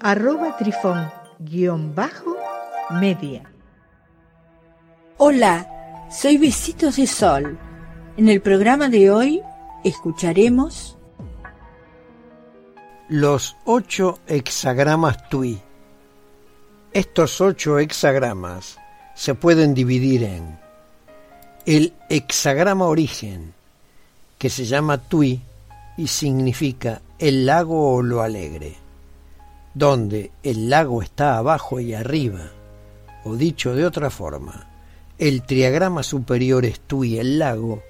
arroba trifón-media. Hola, soy Besitos de Sol. En el programa de hoy escucharemos los ocho hexagramas TUI. Estos ocho hexagramas se pueden dividir en el hexagrama origen, que se llama Tui y significa el lago o lo alegre, donde el lago está abajo y arriba, o dicho de otra forma, el triagrama superior es Tui el lago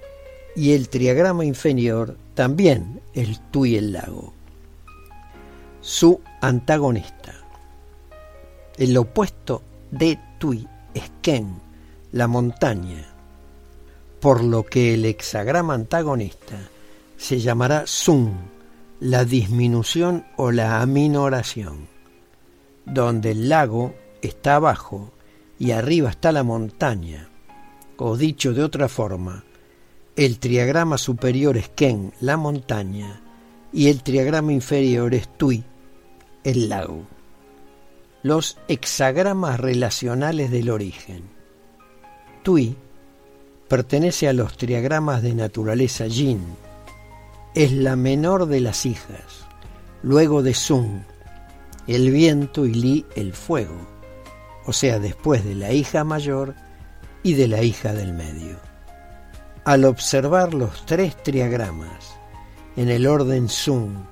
y el triagrama inferior también es Tui el lago. Su antagonista. El opuesto de Tui es Ken, la montaña, por lo que el hexagrama antagonista se llamará Sun, la disminución o la aminoración, donde el lago está abajo y arriba está la montaña, o dicho de otra forma, el triagrama superior es Ken, la montaña, y el triagrama inferior es Tui, el lago. Los hexagramas relacionales del origen. Tui pertenece a los triagramas de naturaleza Yin. Es la menor de las hijas, luego de Sun, el viento y Li el fuego, o sea, después de la hija mayor y de la hija del medio. Al observar los tres triagramas en el orden Sun,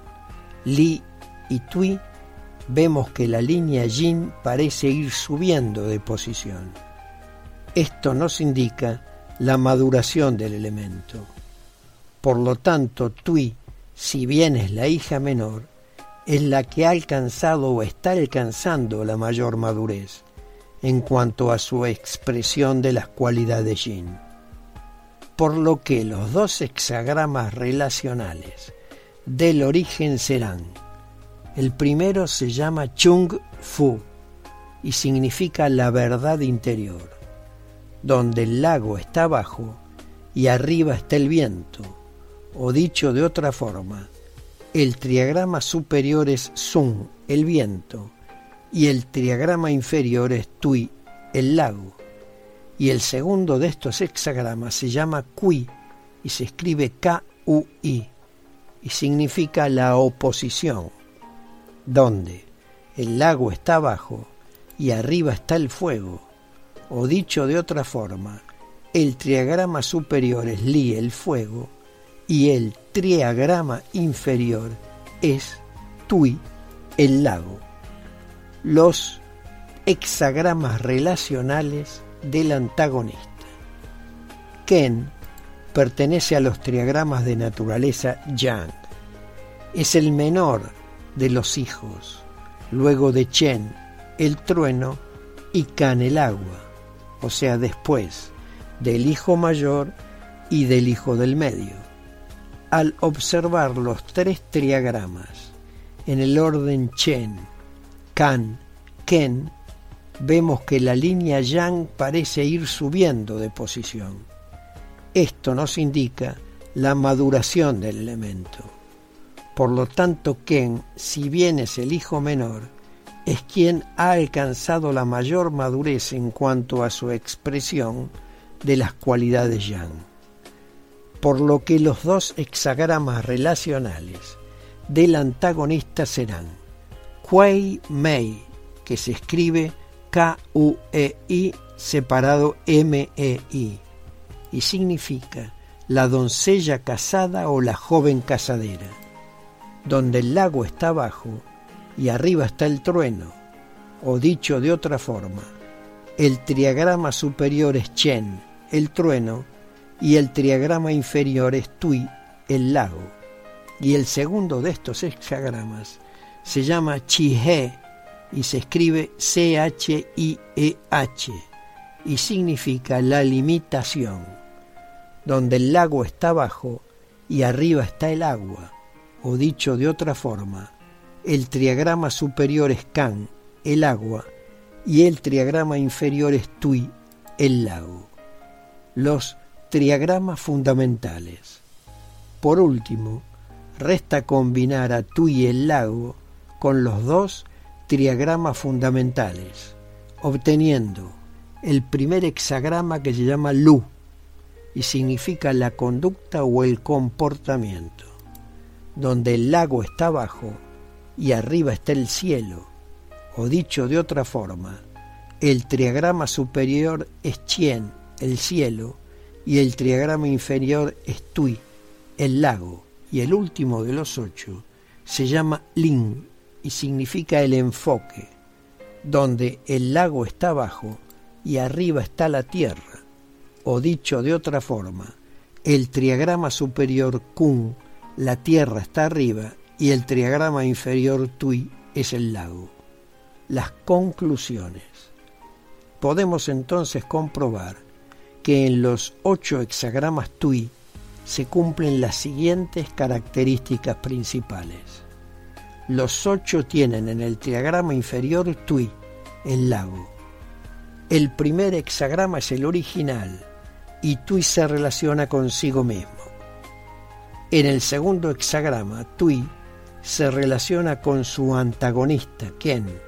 Li y Tui, vemos que la línea Yin parece ir subiendo de posición. Esto nos indica la maduración del elemento. Por lo tanto, Tui, si bien es la hija menor, es la que ha alcanzado o está alcanzando la mayor madurez en cuanto a su expresión de las cualidades yin. Por lo que los dos hexagramas relacionales del origen serán, el primero se llama Chung Fu y significa la verdad interior donde el lago está abajo y arriba está el viento, o dicho de otra forma, el triagrama superior es Sun, el viento, y el triagrama inferior es Tui, el lago. Y el segundo de estos hexagramas se llama Kui y se escribe K-U-I y significa la oposición, donde el lago está abajo y arriba está el fuego, o dicho de otra forma, el triagrama superior es Li, el fuego, y el triagrama inferior es Tui, el lago. Los hexagramas relacionales del antagonista. Ken pertenece a los triagramas de naturaleza Yang. Es el menor de los hijos, luego de Chen, el trueno, y Kan, el agua o sea, después del hijo mayor y del hijo del medio. Al observar los tres triagramas en el orden Chen, Kan, Ken, vemos que la línea Yang parece ir subiendo de posición. Esto nos indica la maduración del elemento. Por lo tanto, Ken, si bien es el hijo menor, es quien ha alcanzado la mayor madurez en cuanto a su expresión de las cualidades yang. Por lo que los dos hexagramas relacionales del antagonista serán Kuei Mei, que se escribe K-U-E-I separado M-E-I, y significa la doncella casada o la joven casadera, donde el lago está abajo y arriba está el trueno, o dicho de otra forma, el triagrama superior es Chen, el trueno, y el triagrama inferior es Tui, el lago. Y el segundo de estos hexagramas se llama Chi-He y se escribe C-H-I-E-H y significa la limitación, donde el lago está abajo y arriba está el agua, o dicho de otra forma, el triagrama superior es Can, el agua, y el triagrama inferior es Tui, el lago. Los triagramas fundamentales. Por último, resta combinar a Tui el lago con los dos triagramas fundamentales, obteniendo el primer hexagrama que se llama Lu y significa la conducta o el comportamiento, donde el lago está abajo y arriba está el cielo, o dicho de otra forma, el triagrama superior es Chien, el cielo, y el triagrama inferior es Tui, el lago, y el último de los ocho se llama Lin y significa el enfoque, donde el lago está abajo y arriba está la tierra, o dicho de otra forma, el triagrama superior Kun, la tierra está arriba y el triagrama inferior Tui es el lago. Las conclusiones. Podemos entonces comprobar que en los ocho hexagramas TUI se cumplen las siguientes características principales. Los ocho tienen en el triagrama inferior TUI, el lago. El primer hexagrama es el original y TUI se relaciona consigo mismo. En el segundo hexagrama, TUI se relaciona con su antagonista, Ken.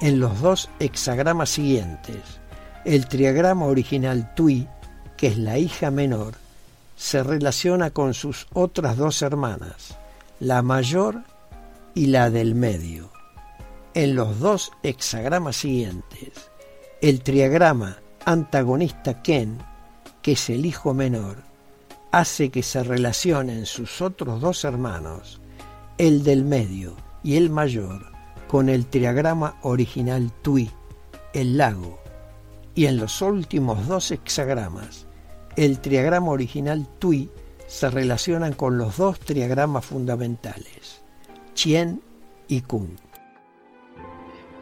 En los dos hexagramas siguientes, el triagrama original Tui, que es la hija menor, se relaciona con sus otras dos hermanas, la mayor y la del medio. En los dos hexagramas siguientes, el triagrama antagonista Ken, que es el hijo menor, hace que se relacionen sus otros dos hermanos, el del medio y el mayor, con el triagrama original Tui, el lago, y en los últimos dos hexagramas, el triagrama original Tui se relacionan con los dos triagramas fundamentales, Chien y Kun.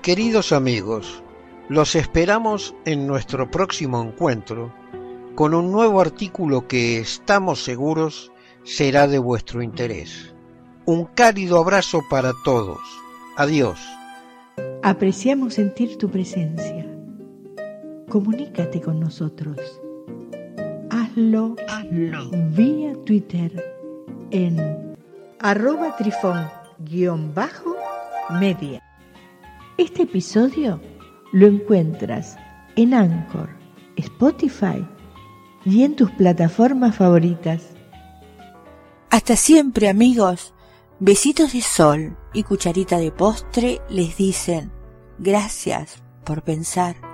Queridos amigos, los esperamos en nuestro próximo encuentro con un nuevo artículo que estamos seguros será de vuestro interés. Un cálido abrazo para todos. Adiós. Apreciamos sentir tu presencia comunícate con nosotros. Hazlo, Hazlo. vía Twitter en arroba trifón-media. Este episodio lo encuentras en Anchor, Spotify y en tus plataformas favoritas. Hasta siempre amigos, besitos de sol y cucharita de postre les dicen gracias por pensar